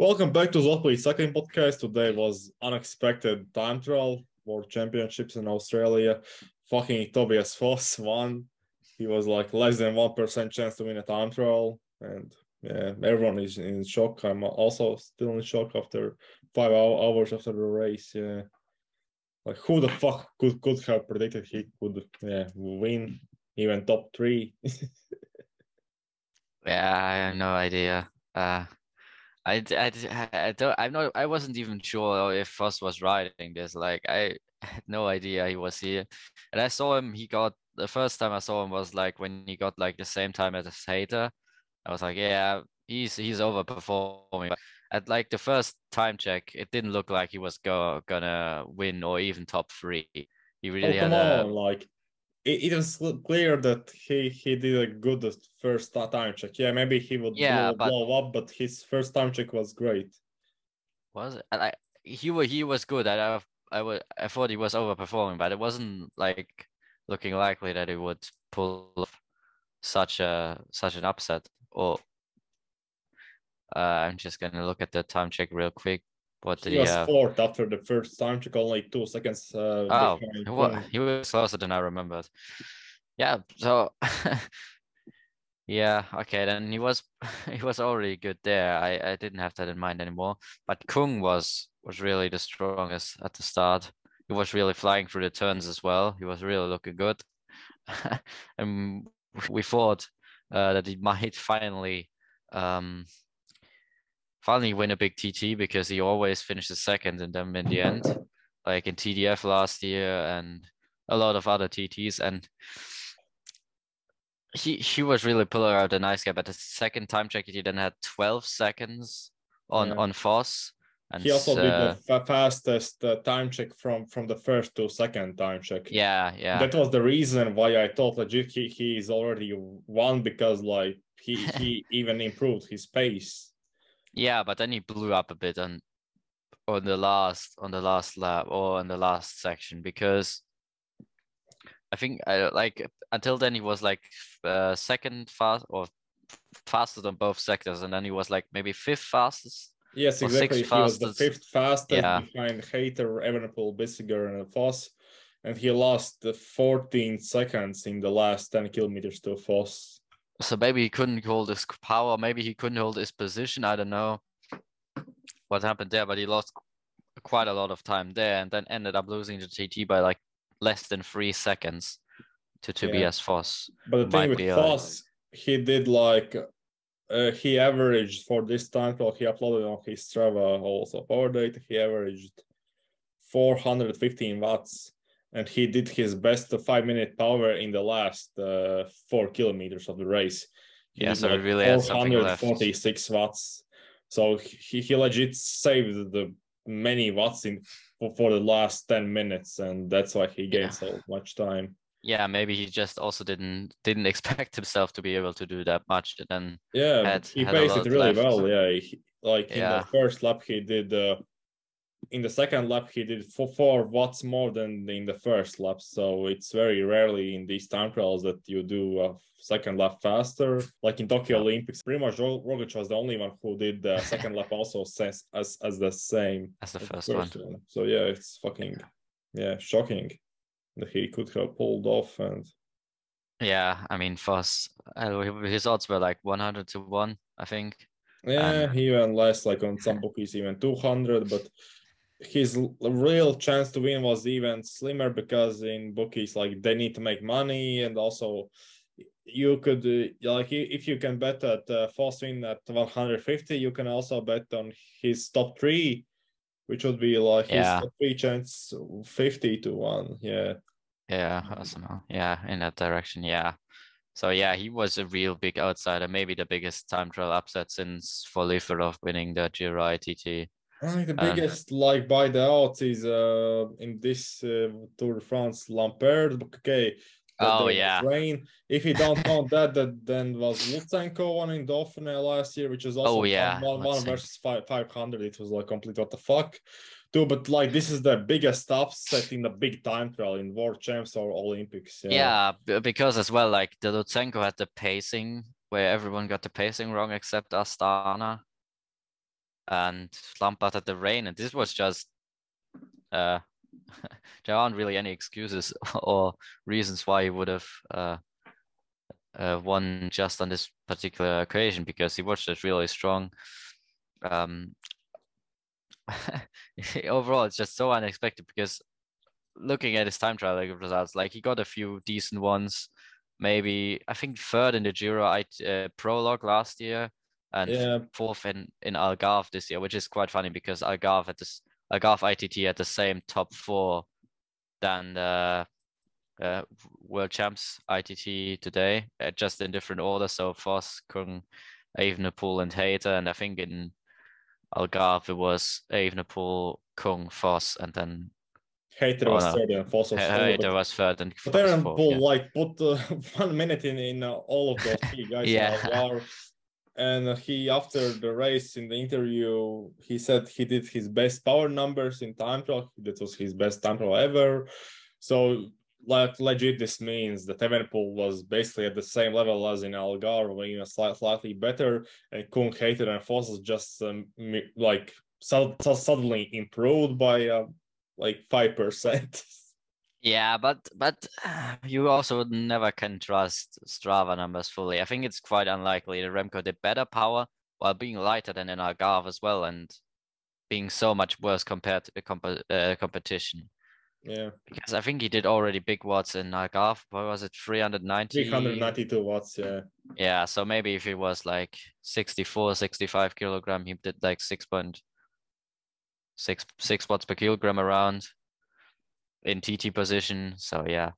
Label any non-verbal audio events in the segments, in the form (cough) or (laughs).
Welcome back to Zotplay Cycling Podcast. Today was unexpected time trial World Championships in Australia. Fucking Tobias Foss won. He was like less than one percent chance to win a time trial, and yeah, everyone is in shock. I'm also still in shock after five hours after the race. Yeah, like who the fuck could could have predicted he could yeah win even top three? (laughs) yeah, I have no idea. Uh, I, I, I don't I'm not I wasn't even sure if Foss was riding this. Like I had (laughs) no idea he was here. And I saw him, he got the first time I saw him was like when he got like the same time as Hayter. I was like, yeah, he's he's overperforming. But At like the first time check, it didn't look like he was go, gonna win or even top three. He really oh, had a on, like it, it was clear that he he did a good first time check. Yeah, maybe he would yeah, blow, but, blow up, but his first time check was great. Was it? I he was he was good. I I would I thought he was overperforming, but it wasn't like looking likely that he would pull off such a such an upset. Or uh, I'm just gonna look at the time check real quick. What he was uh, fourth after the first time Took only two seconds. Uh, oh, well, he was closer than I remembered. Yeah, so (laughs) yeah, okay, then he was (laughs) he was already good there. I I didn't have that in mind anymore. But Kung was was really the strongest at the start. He was really flying through the turns as well. He was really looking good, (laughs) and we thought uh, that he might finally um finally win a big TT because he always finishes second in them in the end, like in TDF last year and a lot of other TTs. And he he was really pulling out a nice guy. But the second time check, he then had 12 seconds on yeah. on Foss. And he also uh, did the fastest uh, time check from from the first to second time check. Yeah, yeah. That was the reason why I thought legit he, he is already won because like he (laughs) he even improved his pace yeah, but then he blew up a bit on on the last on the last lap or on the last section because I think I like until then he was like uh, second fast or fastest on both sectors, and then he was like maybe fifth fastest. Yes, exactly. He fastest. was the fifth fastest yeah. behind Hayter, Evenepoel, Bissegger, and Foss, and he lost the 14 seconds in the last 10 kilometers to Foss. So maybe he couldn't hold his power. Maybe he couldn't hold his position. I don't know what happened there, but he lost quite a lot of time there and then ended up losing the TT by like less than three seconds to Tobias yeah. Foss. But the thing with Foss, a... he did like uh, he averaged for this time clock he uploaded on his Strava also power data. He averaged 415 watts and he did his best five minute power in the last uh, four kilometers of the race. He yeah, so like really had something left. 46 watts. So he, he legit saved the many watts in for, for the last 10 minutes, and that's why he gained yeah. so much time. Yeah, maybe he just also didn't didn't (laughs) expect himself to be able to do that much. And then yeah, had, he had paced it really left. well. Yeah, he, like yeah. in the first lap he did uh, in the second lap he did four, four watts more than in the first lap so it's very rarely in these time trials that you do a second lap faster like in tokyo yeah. olympics pretty much roglic was the only one who did the (laughs) second lap also as, as as the same as the first, first one. one. so yeah it's fucking yeah shocking that he could have pulled off and yeah i mean Foss uh, his odds were like 100 to 1 i think yeah and... even less like on some bookies even 200 but his real chance to win was even slimmer because in bookies like they need to make money and also you could uh, like if you can bet at uh, win at 150 you can also bet on his top three which would be like yeah. his top three chance 50 to 1 yeah. Yeah awesome yeah in that direction yeah. So yeah he was a real big outsider maybe the biggest time trial upset since for Liferov winning the Giro ITT I think the biggest, like by the odds, is uh, in this uh, Tour de France Lampaert. Okay. Oh yeah. Rain. If you don't count (laughs) that, that then was Lutsenko one in Dauphiné last year, which is also oh, yeah. one, one versus five five hundred. It was like complete what the fuck. Too, but like this is the biggest upset in the big time trial in World Champs or Olympics. Yeah. yeah, because as well, like the Lutsenko had the pacing where everyone got the pacing wrong except Astana and Lampaert had the rain, and this was just uh, (laughs) there aren't really any excuses (laughs) or reasons why he would have uh, uh, won just on this particular occasion because he was just really strong. Um, (laughs) overall, it's just so unexpected because looking at his time trial results, like he got a few decent ones. Maybe I think third in the Giro uh, prologue last year, and Yeah. fourth in in Algarve this year, which is quite funny because Algarve had this Algarve ITT had the same top four than the uh, World Champs ITT today, uh, just in different order. So Foss, Kung, Evenepoel, and Hayter, and I think in Algarve it was Evenepoel, Kung, Foss, and then Hayter Oh, was no. third and Foss was fourth. Hayter was third and But Foss Aaron fourth, yeah. like put uh, (laughs) one minute in in uh, all of those three guys. (laughs) Yeah. Algarve. And he after the race in the interview, he said he did his best power numbers in time trial. That was his best time trial ever. So like legit, this means that Evenepoel was basically at the same level as in Algarve, or even slight, slightly better. And Kung, Hayter, and Fosses just um, like su- su- suddenly improved by uh, like five percent. (laughs) Yeah, but but uh, you also never can trust Strava numbers fully. I think it's quite unlikely that Remco did better power while being lighter than in Algarve as well, and being so much worse compared to the comp- uh, competition. yeah. Because I think he did already big watts in Algarve. What was it, 390? 392 watts, yeah. Yeah, so maybe if he was like 64, 65 kilogram, he did like 6.6 6 watts per kilogram around in TT position. So yeah.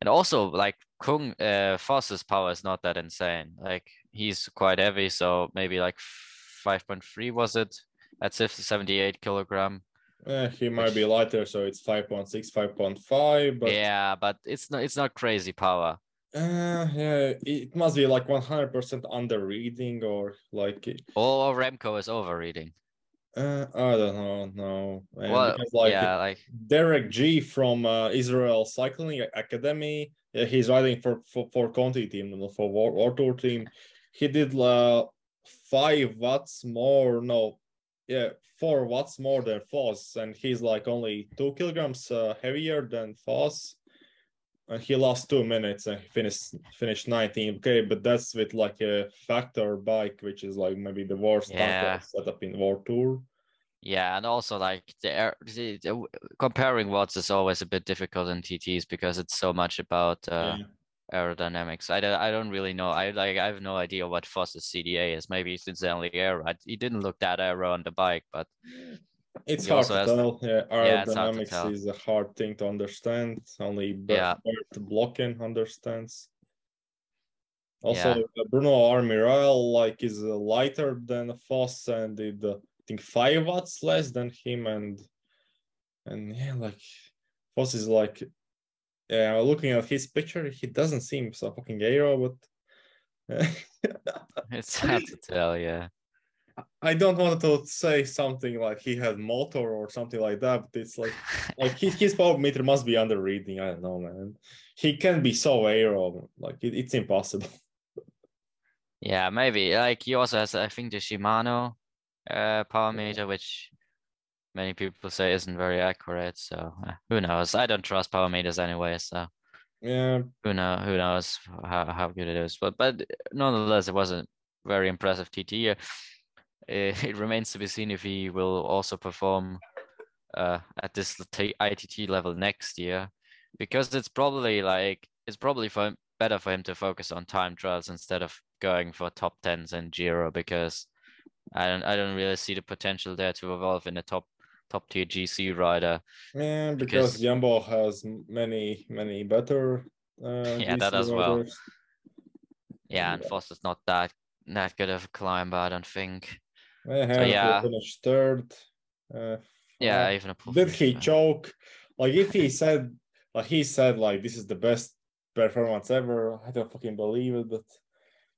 And also like Kung uh Foss's power is not that insane. Like he's quite heavy, so maybe like 5.3 was it at 78 kilogram. Eh, he might be lighter, so it's 5.6, 5.5, but yeah, but it's not it's not crazy power. uh, yeah, it must be like 100% under reading or like, Or Remco is overreading. uh, I don't know, no. Because, like yeah, like Derek Gee from uh, Israel Cycling Academy, yeah, he's riding for for, for Conti team, for War, War Tour team. He did uh, five watts more, no, yeah, four watts more than Foss, and he's like only two kilograms uh, heavier than Foss. And he lost two minutes and he finished finished 19. Okay, but that's with like a factor bike, which is like maybe the worst Yeah. setup in War Tour. Yeah, and also like the, the, the comparing watts is always a bit difficult in TTs because it's so much about uh, Yeah. aerodynamics. I don't, I don't really know. I like I have no idea what Foss's CDA is. Maybe it's only air. I, he didn't look that aero on the bike, but It's hard to tell. Yeah, Yeah, aerodynamics tell. is a hard thing to understand. Only Bert, Yeah. Bert Blocken understands. Also, uh, Bruno Armirail like is uh, lighter than Foss and did uh, I think five watts less than him and and yeah, like Foss is like yeah. Looking at his picture, he doesn't seem so fucking aero, but (laughs) it's hard to tell. Yeah, I don't want to say something like he had motor or something like that, but it's like (laughs) like his, his power meter must be under reading. I don't know, man. He can be so aero, like it, it's impossible. yeah, maybe. Like he also has, I think, the Shimano uh, power meter, which many people say isn't very accurate. So uh, who knows? I don't trust power meters anyway. So. Yeah, who know who knows how, how good it is but but nonetheless it was a very impressive tt Uh, (laughs) it remains to be seen if he will also perform uh at this t- itt level next year because it's probably like it's probably for him, better for him to focus on time trials instead of going for top 10s and giro because i don't i don't really see the potential there to evolve in a top top tier gc rider yeah, because Because- Jumbo has many many better. Uh, (laughs) Yeah, that GC as well. riders. yeah and Yeah. foster's not that that good of a climber i don't think Yeah, So, yeah. finished third. Uh, Yeah, even a did he yeah. choke? Like if he (laughs) said, like he said, like this is the best performance ever. I don't fucking believe it, but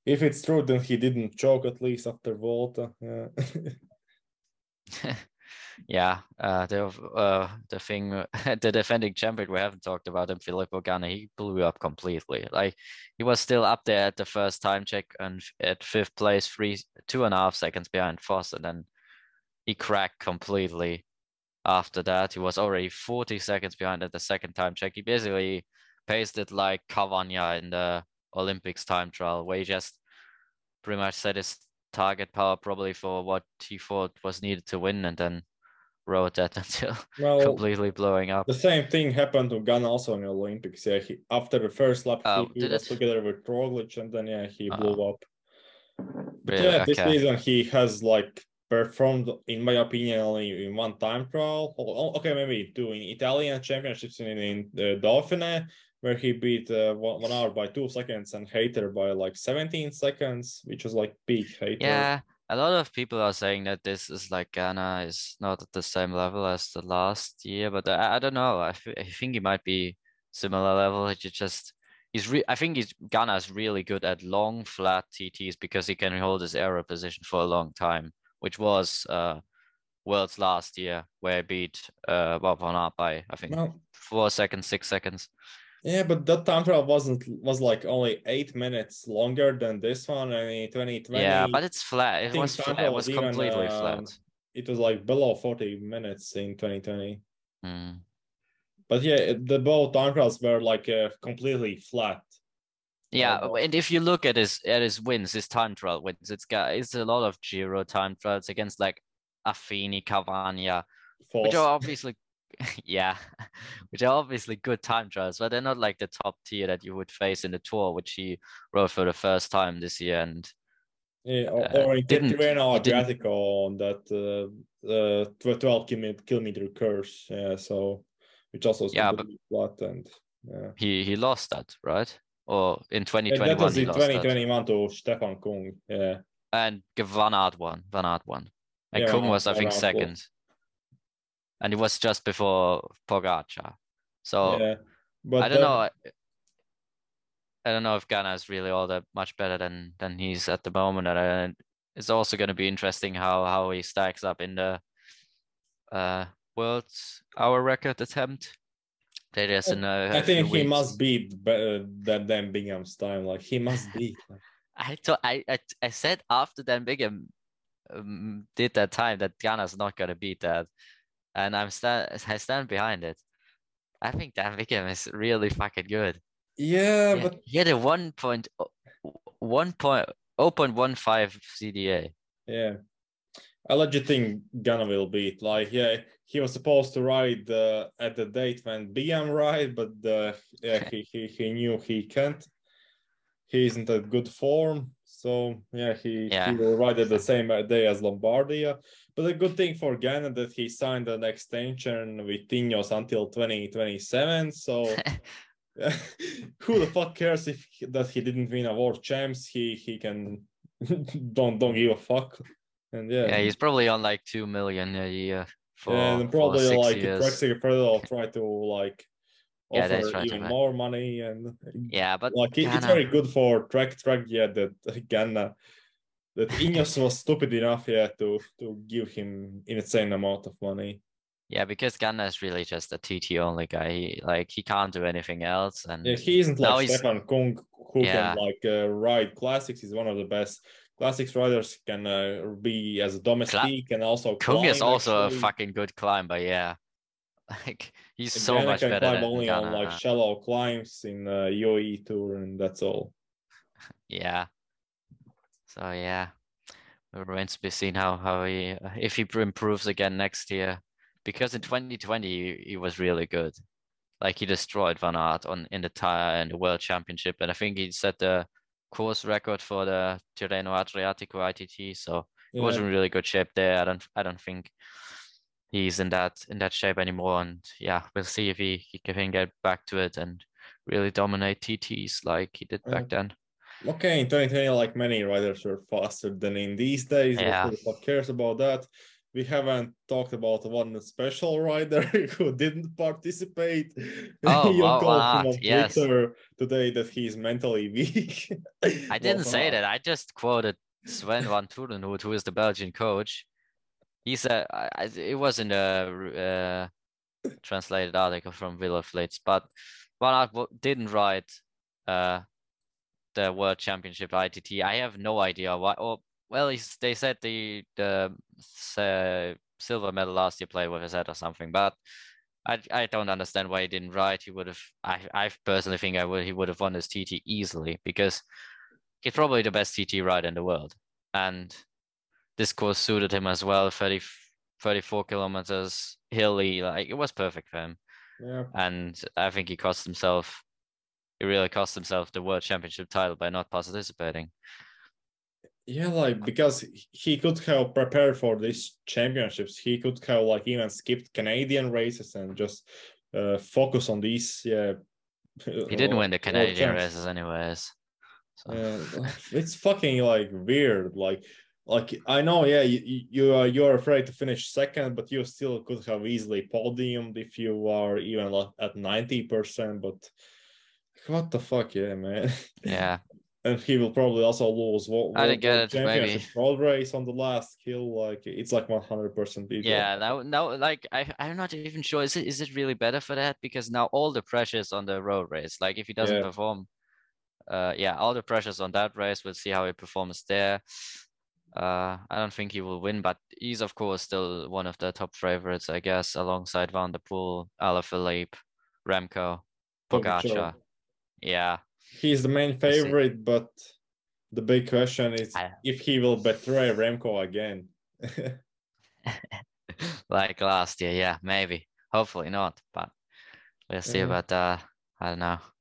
if it's true, then he didn't choke at least after Volta. Yeah. (laughs) yeah, uh, the uh, the thing, (laughs) the defending champion we haven't talked about him, Filippo Ganna, he blew up completely. Like he was still up there at the first time check and at fifth place, three two and a half seconds behind Foss, and then he cracked completely. After that, he was already 40 seconds behind at the second time check. He basically it like Cavagna in the Olympics time trial, where he just pretty much set his target power probably for what he thought was needed to win, and then rode that (laughs) until Well, completely blowing up. the same thing happened to Ganna also in the Olympics. Yeah, he, after the first lap, Oh, he, was it? together with Roglic, and then yeah, he oh. blew Oh. up. But Really? yeah, this Okay. season he has like performed, in my opinion, only in one time trial. Oh, oh, Okay, maybe two in Italian championships in, in the Dauphine, where he beat uh, one, Van Aert by two seconds and Hayter by like 17 seconds, which was like peak Hayter. Yeah, a lot of people are saying that this is like Ganna is not at the same level as the last year, but I, I don't know. I I think he might be similar level. He just he's re I think he's Ganna is really good at long flat TTs because he can hold his error position for a long time, which was uh Worlds last year where he beat uh Wout van Aert by I think Well, four seconds, six seconds. Yeah, but that time trial wasn't was like only eight minutes longer than this one, and in 2020, Yeah, but it's flat. It was flat. It was even, completely um, flat. it was like below 40 minutes in 2020. Mm. But yeah, the both time trials were like uh, completely flat. Yeah, and if you look at his at his wins, his time trial wins, it's got it's a lot of Giro time trials against like Affini, Cavagna, which are obviously (laughs) yeah, (laughs) which are obviously good time trials, but they're not like the top tier that you would face in the tour, which he rode for the first time this year. And Yeah, or, uh, or in didn't- Tirreno Adriatico on that uh, uh, 12 kilometer, course. Yeah, so which also is Yeah, flat and yeah. he he lost that, right? Or in 2021 Yeah, 2021 that was he in lost that. 2021 to Stefan Kung. Yeah, And Van Aert won. Van Aert won. And Yeah, Kung was, I think, second. And it was just before Pogacar. So yeah. But I don't know. I- don't know if Ganna is really all that much better than than he's at the moment, and it's also going to be interesting how how he stacks up in the uh world's hour record attempt. That is in a, I think he weeks. must beat better than Dan Bigham's time. Like he must beat. like, (laughs) I thought I, I I said after Dan Bingham um, did that time that Ganna's not gonna beat that, and I'm stand (laughs) I stand behind it. I think Dan Bigham is really fucking good. yeah, Yeah, but he had a one point one point oh point one five CDA. Yeah. I legit think Ganna will beat. Like, yeah, he was supposed to ride uh, at the date when BM ride, but uh, yeah, he, he he knew he can't. He isn't at good form. So yeah, he, Yeah. he will ride at the same day as Lombardia. But the good thing for Ganna that he signed an extension with Ineos until 2027. So (laughs) (laughs) who the fuck cares if he- that he didn't win a world champs? He he can (laughs) don't don't give a fuck. And yeah, Yeah, he's probably on like two million a year for, yeah, and for probably six like years. Trexie Predator will try to like Yeah, offer try even more money and Yeah, but like it- it's very good for track track yeah that Ganna that Ineos was stupid enough yeah to to give him insane amount of money. yeah, because Ganna is really just a TT only guy. He, like he can't do anything else, and Yeah, he isn't like he's- Stefan Kung who Yeah. can like uh, ride classics. He's one of the best classics riders. Can uh, be as a domestic and also Kung is also actually. a fucking good climber. Yeah, (laughs) like he's so Ganna much can better climb only Ganna. on like shallow climbs in uh, UAE tour, and that's all. (laughs) Yeah. So yeah, it remains to be seen how how he if he improves again next year, because in 2020 he, he was really good. Like he destroyed Van Aert on in the tire and the World Championship, and I think he set the course record for the Tirreno Adriatico ITT. So he Yeah. was in really good shape there. I don't I don't think he's in that in that shape anymore. And yeah, we'll see if he, he can get back to it and really dominate TTs like he did back then. Okay, in 2020, like many riders were faster than in these days. Yeah. Fuck cares about that? We haven't talked about one special rider (laughs) who didn't participate. (laughs) Oh, you Wout called van him on yes. Twitter today that he's mentally (laughs) weak. I didn't say that. I just quoted Sven Vanthourenhout, who is the Belgian coach. He said it was in a uh, translated article from Wielerflits, but Van Aert didn't ride uh, the World Championship ITT. I have no idea why. Or well, they said the the uh, silver medal last year played with his head or something, but I I don't understand why he didn't ride. He would have. I I personally think I would he would have won his TT easily because he's probably the best TT rider in the world, and this course suited him as well. 30, 34 kilometers hilly, like it was perfect for him. Yeah. And I think he cost himself. He really cost himself the world championship title by not participating. Yeah, like because he could have prepared for these championships. He could have like even skipped Canadian races and just uh, focus on these. Yeah, he didn't win the Canadian races anyways. So. Yeah, (laughs) it's fucking like weird. Like, like I know, yeah, you you are you're afraid to finish second, but you still could have easily podiumed if you are even at ninety percent. But what the fuck, yeah, man. Yeah, (laughs) and he will probably also lose. What, I didn't get it. Maybe road race on the last hill, like it's like one hundred percent. Yeah, now, now, like I, I'm not even sure. Is it, is it really better for that? Because now all the pressures on the road race. Like if he doesn't yeah. perform, uh, yeah, all the pressures on that race. We'll see how he performs there. Uh, I don't think he will win, but he's of course still one of the top favorites, I guess, alongside Van der Poel, Alaphilippe, Remco, Pogacar. Yeah, he's the main favorite, but the big question is if he will betray Remco again. (laughs) like last year, yeah, maybe. Hopefully not, but we'll see about that. I don't know.